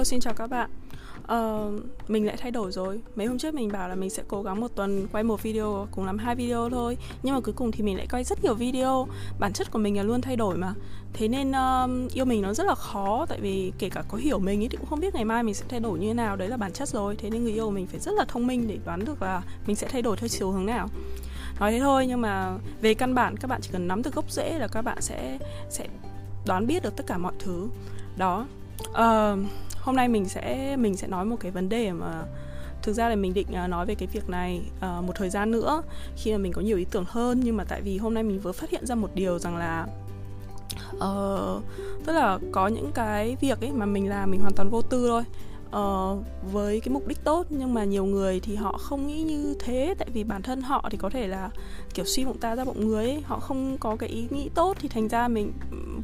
Hello, xin chào các bạn. Uh, mình lại thay đổi rồi. Mấy hôm trước mình bảo là mình sẽ cố gắng một tuần quay một video, cùng làm hai video thôi. Nhưng mà cuối cùng thì mình lại quay rất nhiều video. Bản chất của mình là luôn thay đổi mà. Thế nên uh, yêu mình nó rất là khó, tại vì kể cả có hiểu mình ý, thì cũng không biết ngày mai mình sẽ thay đổi như thế nào. Đấy là bản chất rồi. Thế nên người yêu mình phải rất là thông minh để đoán được là mình sẽ thay đổi theo chiều hướng nào nói thế thôi nhưng mà về căn bản các bạn chỉ cần nắm được gốc rễ là các bạn sẽ sẽ đoán biết được tất cả mọi thứ đó uh, hôm nay mình sẽ mình sẽ nói một cái vấn đề mà thực ra là mình định à, nói về cái việc này uh, một thời gian nữa khi mà mình có nhiều ý tưởng hơn. Nhưng mà tại vì hôm nay mình vừa phát hiện ra một điều rằng là uh, tức là có những cái việc ấy mà mình làm mình hoàn toàn vô tư thôi. Uh, với cái mục đích tốt nhưng mà nhiều người thì họ không nghĩ như thế. Tại vì bản thân họ thì có thể là kiểu suy bụng ta ra bụng người ấy, họ không có cái ý nghĩ tốt thì thành ra mình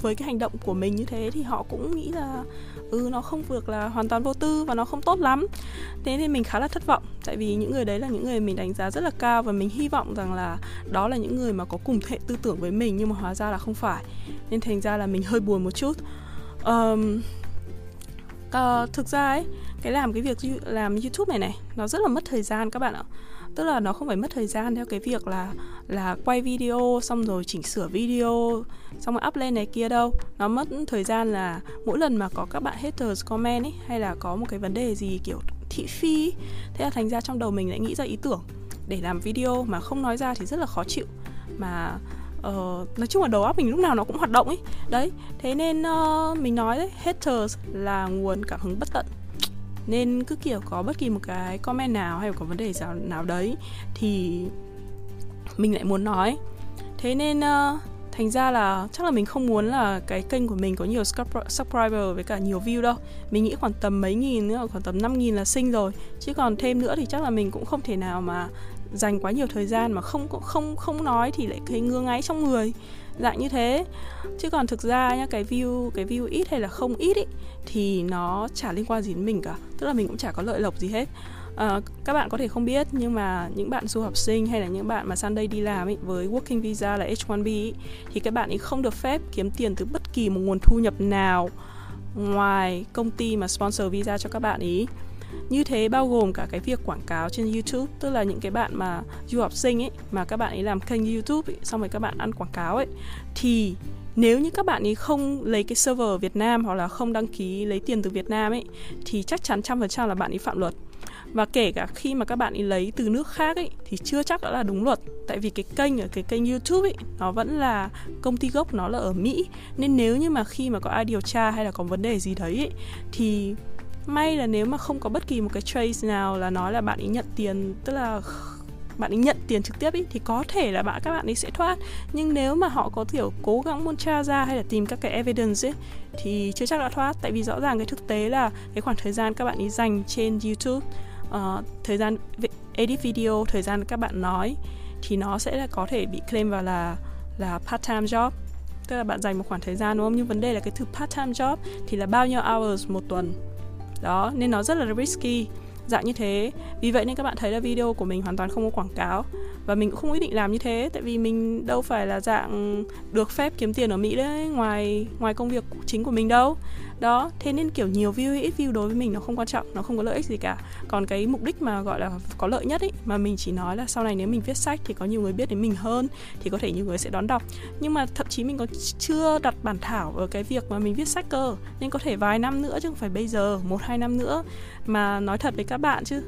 với cái hành động của mình như thế thì họ cũng nghĩ là ừ nó không được là hoàn toàn vô tư và nó không tốt lắm. Thế nên mình khá là thất vọng tại vì những người đấy là những người mình đánh giá rất là cao và mình hy vọng rằng là đó là những người mà có cùng hệ tư tưởng với mình nhưng mà hóa ra là không phải. Nên thành ra là mình hơi buồn một chút. Um, uh, thực ra ấy cái làm cái việc làm youtube này này nó rất là mất thời gian các bạn ạ tức là nó không phải mất thời gian theo cái việc là là quay video xong rồi chỉnh sửa video xong rồi up lên này kia đâu. Nó mất thời gian là mỗi lần mà có các bạn haters comment ấy hay là có một cái vấn đề gì kiểu thị phi thế là thành ra trong đầu mình lại nghĩ ra ý tưởng. Để làm video mà không nói ra thì rất là khó chịu. Mà uh, nói chung là đầu óc mình lúc nào nó cũng hoạt động ấy đấy thế nên uh, mình nói đấy haters là nguồn cảm hứng bất tận nên cứ kiểu có bất kỳ một cái comment nào hay có vấn đề nào nào đấy thì mình lại muốn nói. Thế nên uh, thành ra là chắc là mình không muốn là cái kênh của mình có nhiều subscriber với cả nhiều view đâu. Mình nghĩ khoảng tầm mấy nghìn nữa khoảng tầm năm nghìn là xinh rồi. Chứ còn thêm nữa thì chắc là mình cũng không thể nào mà dành quá nhiều thời gian mà không không không nói thì lại thấy ngứa ngáy trong người. Dạng như thế. Chứ còn thực ra nhá cái view cái view ít hay là không ít ý, thì nó chả liên quan gì đến mình cả. Tức là mình cũng chả có lợi lộc gì hết. À, các bạn có thể không biết nhưng mà những bạn du học sinh hay là những bạn mà sang đây đi làm ý, với working visa là H1B ý, thì các bạn ấy không được phép kiếm tiền từ bất kỳ một nguồn thu nhập nào ngoài công ty mà sponsor visa cho các bạn ý như thế bao gồm cả cái việc quảng cáo trên YouTube tức là những cái bạn mà du học sinh ấy mà các bạn ấy làm kênh YouTube ấy, xong rồi các bạn ăn quảng cáo ấy. Thì nếu như các bạn ấy không lấy cái server ở Việt Nam hoặc là không đăng ký lấy tiền từ Việt Nam ấy thì chắc chắn trăm phần trăm là bạn ấy phạm luật. Và kể cả khi mà các bạn ấy lấy từ nước khác ấy thì chưa chắc đã là đúng luật. Tại vì cái kênh ở cái kênh YouTube ấy nó vẫn là công ty gốc nó là ở Mỹ. Nên nếu như mà khi mà có ai điều tra hay là có vấn đề gì đấy ấy, thì may là nếu mà không có bất kỳ một cái trace nào là nói là bạn ấy nhận tiền tức là bạn ấy nhận tiền trực tiếp ý, thì có thể là bạn các bạn ấy sẽ thoát. Nhưng nếu mà họ có kiểu cố gắng muốn tra ra hay là tìm các cái evidence ấy thì chưa chắc đã thoát. Tại vì rõ ràng cái thực tế là cái khoảng thời gian các bạn ấy dành trên YouTube uh, thời gian edit video thời gian các bạn nói thì nó sẽ là có thể bị claim vào là là part time job. Tức là bạn dành một khoảng thời gian đúng không? Nhưng vấn đề là cái thứ part time job thì là bao nhiêu hours một tuần đó, nên nó rất là risky. Dạng như thế. Vì vậy nên các bạn thấy là video của mình hoàn toàn không có quảng cáo. Và mình cũng không quyết định làm như thế, tại vì mình đâu phải là dạng được phép kiếm tiền ở mỹ đấy, ngoài ngoài công việc chính của mình đâu đó thế nên kiểu nhiều view hay ít view đối với mình nó không quan trọng nó không có lợi ích gì cả. Còn cái mục đích mà gọi là có lợi nhất ấy mà mình chỉ nói là sau này nếu mình viết sách thì có nhiều người biết đến mình hơn thì có thể nhiều người sẽ đón đọc. Nhưng mà thậm chí mình còn chưa đặt bản thảo ở cái việc mà mình viết sách cơ nên có thể vài năm nữa chứ không phải bây giờ một hai năm nữa. Mà nói thật với các bạn chứ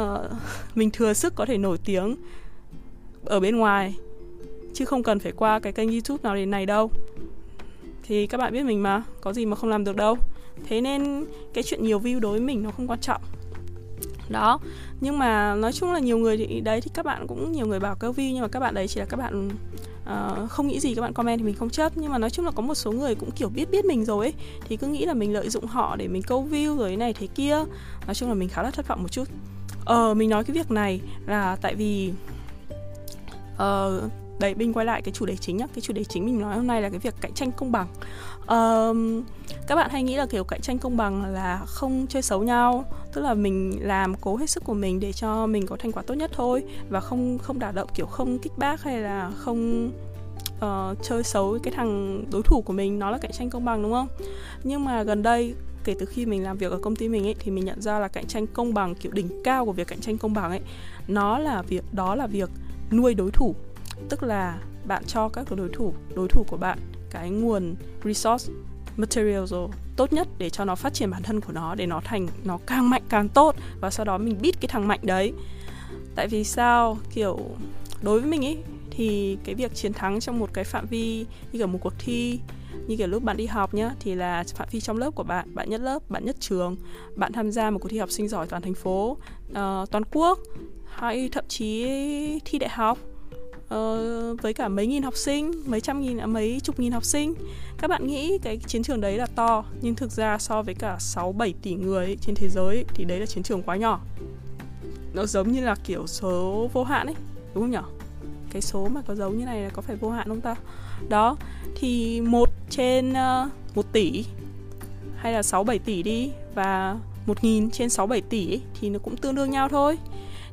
uh, mình thừa sức có thể nổi tiếng ở bên ngoài chứ không cần phải qua cái kênh youtube nào đến này đâu thì các bạn biết mình mà có gì mà không làm được đâu. Thế nên cái chuyện nhiều view đối với mình nó không quan trọng. Đó nhưng mà nói chung là nhiều người thì đấy thì các bạn cũng nhiều người bảo câu view nhưng mà các bạn đấy chỉ là các bạn uh, không nghĩ gì các bạn comment thì mình không chấp. Nhưng mà nói chung là có một số người cũng kiểu biết biết mình rồi ấy thì cứ nghĩ là mình lợi dụng họ để mình câu view rồi này thế kia. Nói chung là mình khá là thất vọng một chút. Ờ mình nói cái việc này là tại vì uh, đấy mình quay lại cái chủ đề chính nhá. Cái chủ đề chính mình nói hôm nay là cái việc cạnh tranh công bằng. Um, các bạn hay nghĩ là kiểu cạnh tranh công bằng là không chơi xấu nhau tức là mình làm cố hết sức của mình để cho mình có thành quả tốt nhất thôi và không không đả động kiểu không kích bác hay là không uh, chơi xấu cái thằng đối thủ của mình. Nó là cạnh tranh công bằng đúng không? Nhưng mà gần đây kể từ khi mình làm việc ở công ty mình ấy thì mình nhận ra là cạnh tranh công bằng kiểu đỉnh cao của việc cạnh tranh công bằng ấy nó là việc đó là việc nuôi đối thủ tức là bạn cho các đối thủ đối thủ của bạn cái nguồn resource material rồi tốt nhất để cho nó phát triển bản thân của nó để nó thành nó càng mạnh càng tốt và sau đó mình biết cái thằng mạnh đấy. Tại vì sao? Kiểu đối với mình ấy thì cái việc chiến thắng trong một cái phạm vi như kiểu một cuộc thi như kiểu lúc bạn đi học nhá thì là phạm vi trong lớp của bạn bạn nhất lớp bạn nhất trường bạn tham gia một cuộc thi học sinh giỏi toàn thành phố uh, toàn quốc hay thậm chí thi đại học uh, với cả mấy nghìn học sinh mấy trăm nghìn à, mấy chục nghìn học sinh. Các bạn nghĩ cái chiến trường đấy là to nhưng thực ra so với cả 6 7 tỷ người trên thế giới thì đấy là chiến trường quá nhỏ. Nó giống như là kiểu số vô hạn ấy đúng không nhỉ? Cái số mà có dấu như này là có phải vô hạn không ta? Đó thì một trên ờ, uh, 1 tỷ hay là 6 7 tỷ đi và 1.000 trên 6 7 tỷ ấy, thì nó cũng tương đương nhau thôi.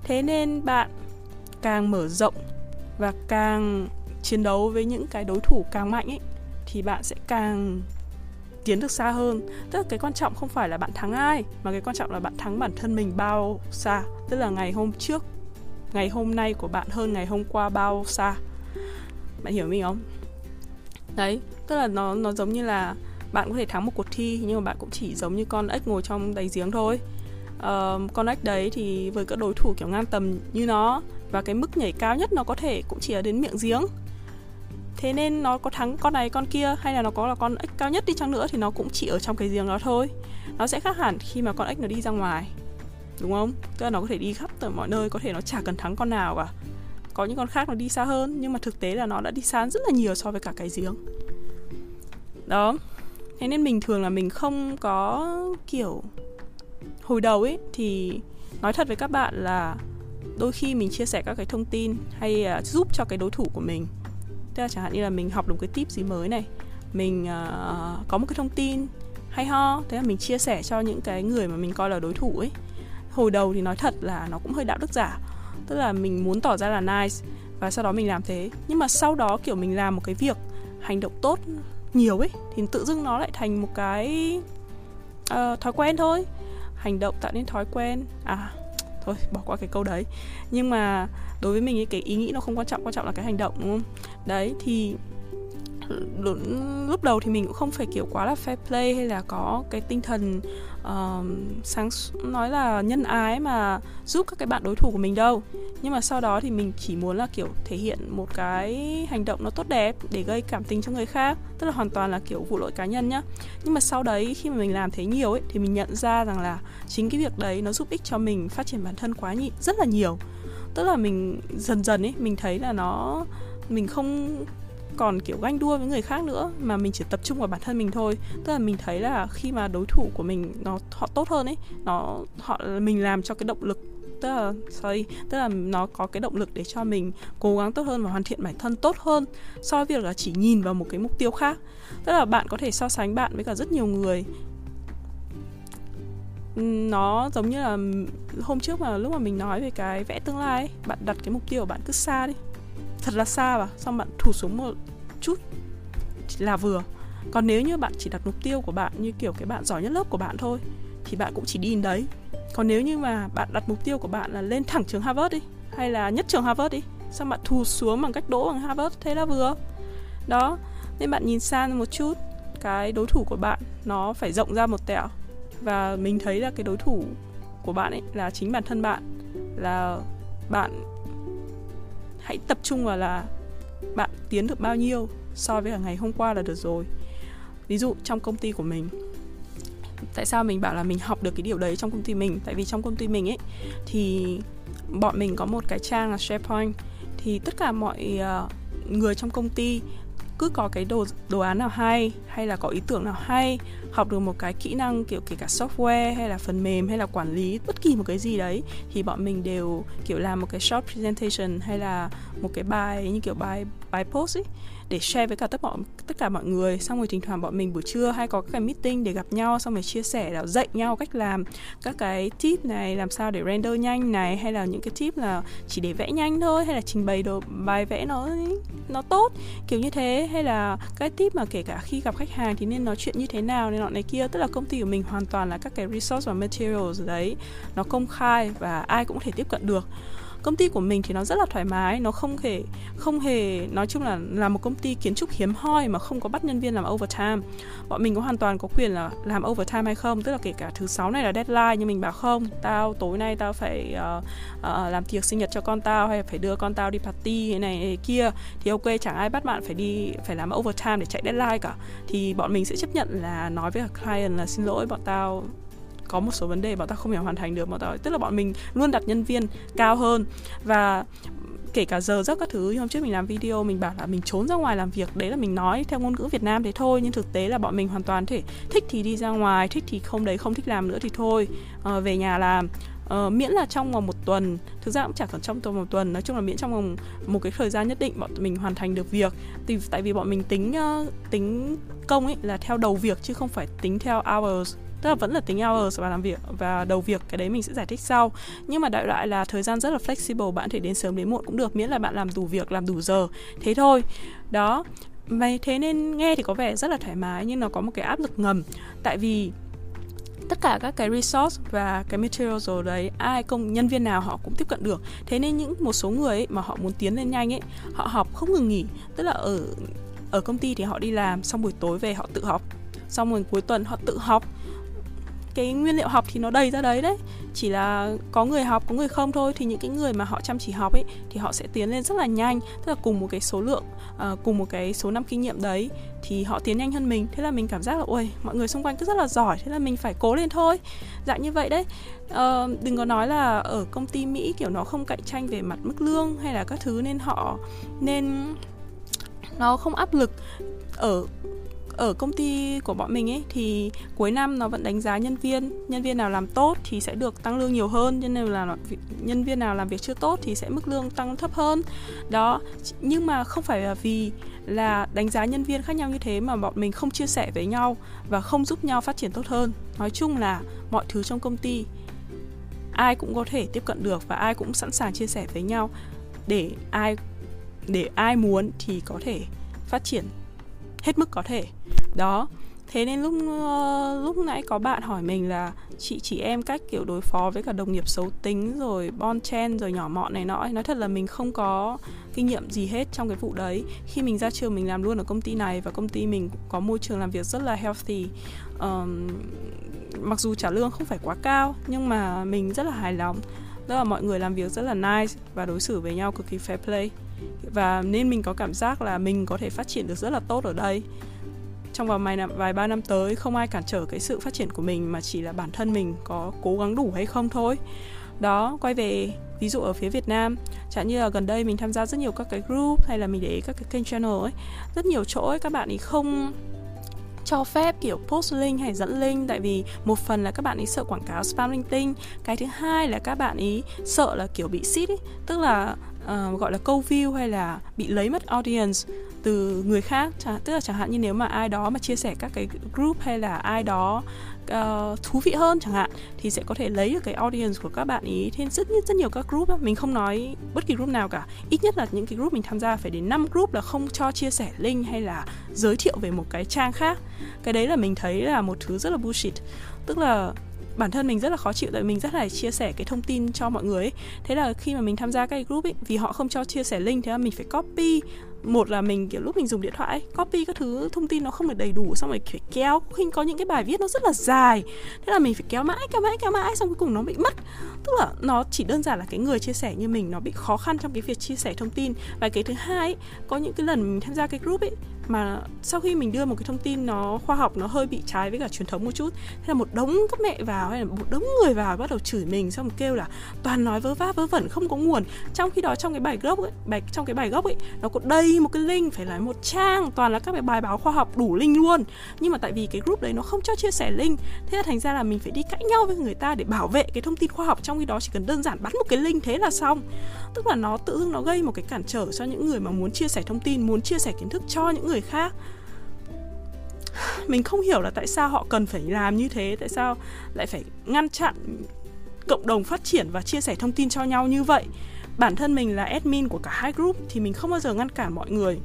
Thế nên bạn càng mở rộng và càng chiến đấu với những cái đối thủ càng mạnh ấy thì bạn sẽ càng tiến được xa hơn. Tức là cái quan trọng không phải là bạn thắng ai mà cái quan trọng là bạn thắng bản thân mình bao xa. Tức là ngày hôm trước ngày hôm nay của bạn hơn ngày hôm qua bao xa. Bạn hiểu mình không? Đấy tức là nó nó giống như là bạn có thể thắng một cuộc thi nhưng mà bạn cũng chỉ giống như con ếch ngồi trong đáy giếng thôi. Uh, con ếch đấy thì với các đối thủ kiểu ngang tầm như nó và cái mức nhảy cao nhất nó có thể cũng chỉ ở đến miệng giếng. Thế nên nó có thắng con này con kia hay là nó có là con ếch cao nhất đi chăng nữa thì nó cũng chỉ ở trong cái giếng đó thôi. Nó sẽ khác hẳn khi mà con ếch nó đi ra ngoài, đúng không? Tức là nó có thể đi khắp từ mọi nơi, có thể nó chả cần thắng con nào cả. Có những con khác nó đi xa hơn, nhưng mà thực tế là nó đã đi xa rất là nhiều so với cả cái giếng. Đó. Thế nên mình thường là mình không có kiểu hồi đầu ấy, thì nói thật với các bạn là đôi khi mình chia sẻ các cái thông tin hay uh, giúp cho cái đối thủ của mình. Tức là chẳng hạn như là mình học được cái tip gì mới này mình uh, có một cái thông tin hay ho thế là mình chia sẻ cho những cái người mà mình coi là đối thủ ấy. Hồi đầu thì nói thật là nó cũng hơi đạo đức giả tức là mình muốn tỏ ra là nice và sau đó mình làm thế. Nhưng mà sau đó kiểu mình làm một cái việc hành động tốt nhiều ấy thì tự dưng nó lại thành một cái uh, thói quen thôi. Hành động tạo nên thói quen. À thôi bỏ qua cái câu đấy. Nhưng mà đối với mình ấy, cái ý nghĩ nó không quan trọng quan trọng là cái hành động đúng không? Đấy thì lúc đầu thì mình cũng không phải kiểu quá là fair play hay là có cái tinh thần uh, sáng nói là nhân ái mà giúp các cái bạn đối thủ của mình đâu nhưng mà sau đó thì mình chỉ muốn là, kiểu, thể hiện một cái hành động nó tốt đẹp để gây cảm tình cho người khác, tức là hoàn toàn là, kiểu, vụ lỗi cá nhân nhá. Nhưng mà sau đấy khi mà mình làm thế nhiều ấy, thì mình nhận ra rằng là chính cái việc đấy nó giúp ích cho mình phát triển bản thân quá nhị, rất là nhiều. Tức là mình dần dần ấy, mình thấy là nó, mình không còn, kiểu, ganh đua với người khác nữa, mà mình chỉ tập trung vào bản thân mình thôi. Tức là mình thấy là khi mà đối thủ của mình nó, họ tốt hơn ấy, nó, họ, mình làm cho cái động lực tức là sorry tức là nó có cái động lực để cho mình cố gắng tốt hơn và hoàn thiện bản thân tốt hơn so với việc là chỉ nhìn vào một cái mục tiêu khác. Tức là bạn có thể so sánh bạn với cả rất nhiều người. Nó giống như là hôm trước mà lúc mà mình nói về cái vẽ tương lai ấy, bạn đặt cái mục tiêu của bạn cứ xa đi. Thật là xa và xong bạn thụt xuống một chút là vừa. Còn nếu như bạn chỉ đặt mục tiêu của bạn như kiểu cái bạn giỏi nhất lớp của bạn thôi thì bạn cũng chỉ đi đến đấy. Còn nếu như mà bạn đặt mục tiêu của bạn là lên thẳng trường Harvard đi, hay là nhất trường Harvard đi, xong bạn thù xuống bằng cách đỗ bằng Harvard, thế là vừa. Đó, nên bạn nhìn xa một chút, cái đối thủ của bạn nó phải rộng ra một tẹo. Và mình thấy là cái đối thủ của bạn ấy là chính bản thân bạn, là bạn hãy tập trung vào là bạn tiến được bao nhiêu so với cả ngày hôm qua là được rồi. Ví dụ trong công ty của mình tại sao mình bảo là mình học được cái điều đấy trong công ty mình? Tại vì trong công ty mình ấy thì bọn mình có một cái trang là SharePoint. Thì tất cả mọi uh, người trong công ty cứ có cái đồ đồ án nào hay hay là có ý tưởng nào hay học được một cái kỹ năng kiểu kể cả software hay là phần mềm hay là quản lý bất kỳ một cái gì đấy thì bọn mình đều kiểu làm một cái short presentation hay là một cái bài như kiểu bài bài post ấy để share với cả tất mọi, tất cả mọi người. Xong rồi thỉnh thoảng bọn mình buổi trưa hay có các cái meeting để gặp nhau, xong rồi chia sẻ là dạy nhau cách làm các cái tip này, làm sao để render nhanh này, hay là những cái tip là chỉ để vẽ nhanh thôi, hay là trình bày đồ, bài vẽ nó nó tốt, kiểu như thế. Hay là cái tip mà kể cả khi gặp khách hàng thì nên nói chuyện như thế nào này nọ này kia. Tức là công ty của mình hoàn toàn là các cái resource và materials đấy, nó công khai và ai cũng có thể tiếp cận được công ty của mình thì nó rất là thoải mái nó không hề không hề nói chung là là một công ty kiến trúc hiếm hoi mà không có bắt nhân viên làm overtime. Bọn mình có hoàn toàn có quyền là làm overtime hay không tức là kể cả thứ sáu này là deadline nhưng mình bảo không tao tối nay tao phải uh, uh, làm tiệc sinh nhật cho con tao hay phải đưa con tao đi party thế này này kia thì ok chẳng ai bắt bạn phải đi phải làm overtime để chạy deadline cả. Thì bọn mình sẽ chấp nhận là nói với client là xin lỗi bọn tao có một số vấn đề bọn ta không thể hoàn thành được bọn ta tức là bọn mình luôn đặt nhân viên cao hơn. Và kể cả giờ giấc các thứ hôm trước mình làm video mình bảo là mình trốn ra ngoài làm việc đấy là mình nói theo ngôn ngữ Việt Nam thế thôi nhưng thực tế là bọn mình hoàn toàn thể thích thì đi ra ngoài thích thì không đấy không thích làm nữa thì thôi. À, về nhà làm uh, ờ, miễn là trong vòng một tuần thực ra cũng chẳng cần trong vòng một tuần nói chung là miễn trong vòng một cái thời gian nhất định bọn mình hoàn thành được việc. Thì tại vì bọn mình tính uh, tính công ấy là theo đầu việc chứ không phải tính theo hours tức là vẫn là tính hours và làm việc và đầu việc cái đấy mình sẽ giải thích sau. Nhưng mà đại loại là thời gian rất là flexible bạn thể đến sớm đến muộn cũng được miễn là bạn làm đủ việc làm đủ giờ. Thế thôi. Đó. Vậy thế nên nghe thì có vẻ rất là thoải mái nhưng nó có một cái áp lực ngầm. Tại vì tất cả các cái resource và cái material rồi đấy ai công nhân viên nào họ cũng tiếp cận được. Thế nên những một số người ấy, mà họ muốn tiến lên nhanh ấy họ học không ngừng nghỉ. Tức là ở ở công ty thì họ đi làm xong buổi tối về họ tự học xong rồi cuối tuần họ tự học cái nguyên liệu học thì nó đầy ra đấy đấy. Chỉ là có người học có người không thôi thì những cái người mà họ chăm chỉ học ấy thì họ sẽ tiến lên rất là nhanh tức là cùng một cái số lượng uh, cùng một cái số năm kinh nghiệm đấy thì họ tiến nhanh hơn mình. Thế là mình cảm giác là ôi mọi người xung quanh cứ rất là giỏi thế là mình phải cố lên thôi. Dạng như vậy đấy. Uh, đừng có nói là ở công ty mỹ kiểu nó không cạnh tranh về mặt mức lương hay là các thứ nên họ nên nó không áp lực ở ở công ty của bọn mình ấy, thì cuối năm nó vẫn đánh giá nhân viên nhân viên nào làm tốt thì sẽ được tăng lương nhiều hơn, nhân viên nào nhân viên nào làm việc chưa tốt thì sẽ mức lương tăng thấp hơn. Đó, nhưng mà không phải là vì là đánh giá nhân viên khác nhau như thế mà bọn mình không chia sẻ với nhau và không giúp nhau phát triển tốt hơn. Nói chung là mọi thứ trong công ty, ai cũng có thể tiếp cận được và ai cũng sẵn sàng chia sẻ với nhau. Để ai để ai muốn thì có thể phát triển hết mức có thể đó. Thế nên lúc ờ, lúc nãy có bạn hỏi mình là chị chỉ em cách kiểu đối phó với cả đồng nghiệp xấu tính rồi bon chen rồi nhỏ mọn này nọ nói thật là mình không có kinh nghiệm gì hết trong cái vụ đấy. Khi mình ra trường mình làm luôn ở công ty này và công ty mình có môi trường làm việc rất là healthy. Um, mặc dù trả lương không phải quá cao nhưng mà mình rất là hài lòng. Tức là mọi người làm việc rất là nice và đối xử với nhau cực kỳ fair play. Và nên mình có cảm giác là mình có thể phát triển được rất là tốt ở đây trong vòng vài năm, vài ba năm tới, không ai cản trở cái sự phát triển của mình mà chỉ là bản thân mình có cố gắng đủ hay không thôi. Đó, quay về ví dụ ở phía Việt Nam, chẳng như là gần đây mình tham gia rất nhiều các cái group hay là mình để các cái kênh channel ấy, rất nhiều chỗ ấy các bạn ấy không cho phép, kiểu, post link hay dẫn link. Tại vì một phần là các bạn ấy sợ quảng cáo spam linh tinh, cái thứ hai là các bạn ấy sợ là, kiểu, bị xít ấy tức là uh, gọi là câu view hay là bị lấy mất audience từ người khác. Tức là chẳng hạn như nếu mà ai đó mà chia sẻ các cái group hay là ai đó uh, thú vị hơn chẳng hạn thì sẽ có thể lấy được cái audience của các bạn ý. Thêm rất rất nhiều các group mình không nói bất kỳ group nào cả. Ít nhất là những cái group mình tham gia phải đến 5 group là không cho chia sẻ link hay là giới thiệu về một cái trang khác. Cái đấy là mình thấy là một thứ rất là bullshit. Tức là bản thân mình rất là khó chịu tại mình rất là chia sẻ cái thông tin cho mọi người ấy. thế là khi mà mình tham gia cái group ấy, vì họ không cho chia sẻ link, thế là mình phải copy một là mình, kiểu, lúc mình dùng điện thoại copy các thứ, thông tin nó không được đầy đủ, xong rồi phải kéo khi có những cái bài viết nó rất là dài. Thế là mình phải kéo mãi kéo mãi kéo mãi, xong cuối cùng nó bị mất. Tức là nó chỉ đơn giản là cái người chia sẻ như mình, nó bị khó khăn trong cái việc chia sẻ thông tin. Và cái thứ hai có những cái lần mình tham gia cái group ấy, mà sau khi mình đưa một cái thông tin nó khoa học, nó hơi bị trái với cả truyền thống một chút, thế là một đống các mẹ vào, hay là một đống người vào bắt đầu chửi mình, xong kêu là toàn nói vớ va vớ vẩn, không có nguồn. Trong khi đó trong cái bài gốc ấy, bài, trong cái bài gốc ấy, nó có đầy một cái link, phải là một trang, toàn là các cái bài báo khoa học đủ link luôn. Nhưng mà tại vì cái group đấy nó không cho chia sẻ link, thế là thành ra là mình phải đi cãi nhau với người ta để bảo vệ cái thông tin khoa học trong khi đó chỉ cần đơn giản bắt một cái link thế là xong. Tức là nó tự dưng nó gây một cái cản trở cho những người mà muốn chia sẻ thông tin, muốn chia sẻ kiến thức cho những người khác. Mình không hiểu là tại sao họ cần phải làm như thế, tại sao lại phải ngăn chặn cộng đồng phát triển và chia sẻ thông tin cho nhau như vậy bản thân mình là admin của cả hai group thì mình không bao giờ ngăn cản mọi người.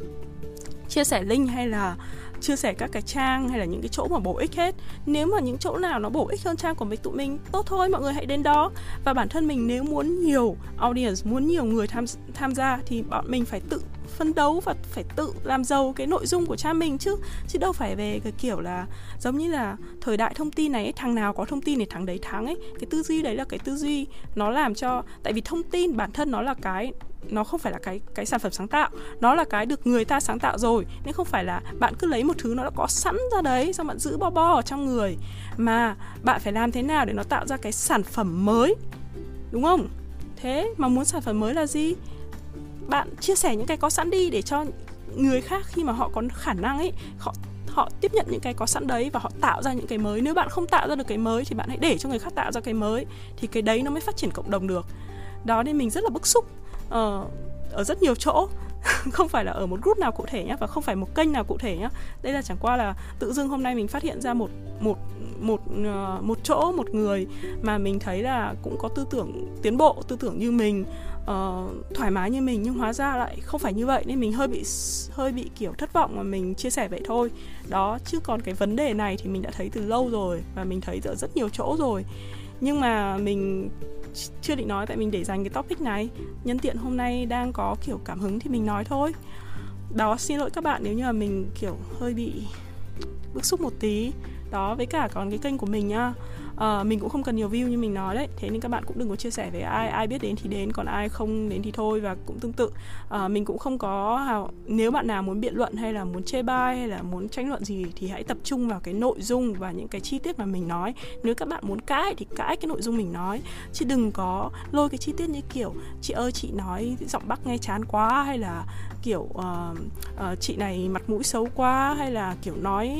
Chia sẻ link hay là chia sẻ các cái trang hay là những cái chỗ mà bổ ích hết. Nếu mà những chỗ nào nó bổ ích hơn trang của mình, tụi mình, tốt thôi, mọi người hãy đến đó. Và bản thân mình nếu muốn nhiều audience, muốn nhiều người tham tham gia thì bọn mình phải tự phấn đấu và phải tự làm giàu cái nội dung của cha mình chứ. Chứ đâu phải về cái kiểu là giống như là thời đại thông tin này ấy, thằng nào có thông tin thì thằng đấy thắng ấy. Cái tư duy đấy là cái tư duy nó làm cho tại vì thông tin bản thân nó là cái nó không phải là cái cái sản phẩm sáng tạo. Nó là cái được người ta sáng tạo rồi. Nên không phải là bạn cứ lấy một thứ nó đã có sẵn ra đấy xong bạn giữ bo bo ở trong người. Mà bạn phải làm thế nào để nó tạo ra cái sản phẩm mới? Đúng không? Thế mà muốn sản phẩm mới là gì? Bạn chia sẻ những cái có sẵn đi để cho người khác khi mà họ có khả năng ấy họ họ tiếp nhận những cái có sẵn đấy và họ tạo ra những cái mới. Nếu bạn không tạo ra được cái mới thì bạn hãy để cho người khác tạo ra cái mới thì cái đấy nó mới phát triển cộng đồng được. Đó nên mình rất là bức xúc uh, ở rất nhiều chỗ. không phải là ở một group nào cụ thể nhé và không phải một kênh nào cụ thể nhé đây là chẳng qua là tự dưng hôm nay mình phát hiện ra một một một ờ, một chỗ một người mà mình thấy là cũng có tư tưởng tiến bộ tư tưởng như mình uh, thoải mái như mình nhưng hóa ra lại không phải như vậy nên mình hơi bị hơi bị kiểu thất vọng mà mình chia sẻ vậy thôi. Đó chứ còn cái vấn đề này thì mình đã thấy từ lâu rồi và mình thấy ở rất nhiều chỗ rồi. Nhưng mà mình chưa định nói tại mình để dành cái topic này. Nhân tiện hôm nay đang có kiểu cảm hứng thì mình nói thôi. Đó, xin lỗi các bạn nếu như là mình kiểu hơi bị bức xúc một tí. Đó, với cả còn cái kênh của mình nhá uh, mình cũng không cần nhiều view như mình nói đấy. Thế nên các bạn cũng đừng có chia sẻ với ai ai biết đến thì đến còn ai không đến thì thôi và cũng tương tự. Uh, mình cũng không có nếu bạn nào muốn biện luận hay là muốn chê bai hay là muốn tranh luận gì thì hãy tập trung vào cái nội dung và những cái chi tiết mà mình nói. Nếu các bạn muốn cãi thì cãi cái nội dung mình nói. Chứ đừng có lôi cái chi tiết như kiểu chị ơi chị nói giọng bắc nghe chán quá hay là kiểu uh, uh, chị này mặt mũi xấu quá hay là kiểu nói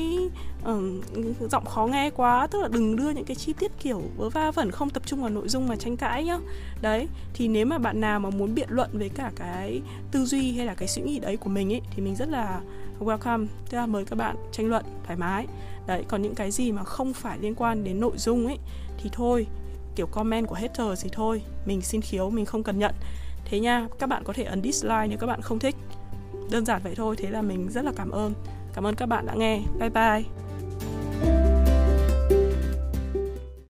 uh, giọng khó nghe quá. Tức là đừng đưa những cái chi tiết kiểu vớ va vẩn, không tập trung vào nội dung mà tranh cãi nhá. Đấy, thì nếu mà bạn nào mà muốn biện luận với cả cái tư duy hay là cái suy nghĩ đấy của mình ấy, thì mình rất là welcome. Tức là mời các bạn tranh luận thoải mái. Đấy, còn những cái gì mà không phải liên quan đến nội dung ấy, thì thôi, kiểu comment của hater thì thôi, mình xin khiếu, mình không cần nhận. Thế nha, các bạn có thể ấn dislike nếu các bạn không thích. Đơn giản vậy thôi, thế là mình rất là cảm ơn. Cảm ơn các bạn đã nghe. Bye bye.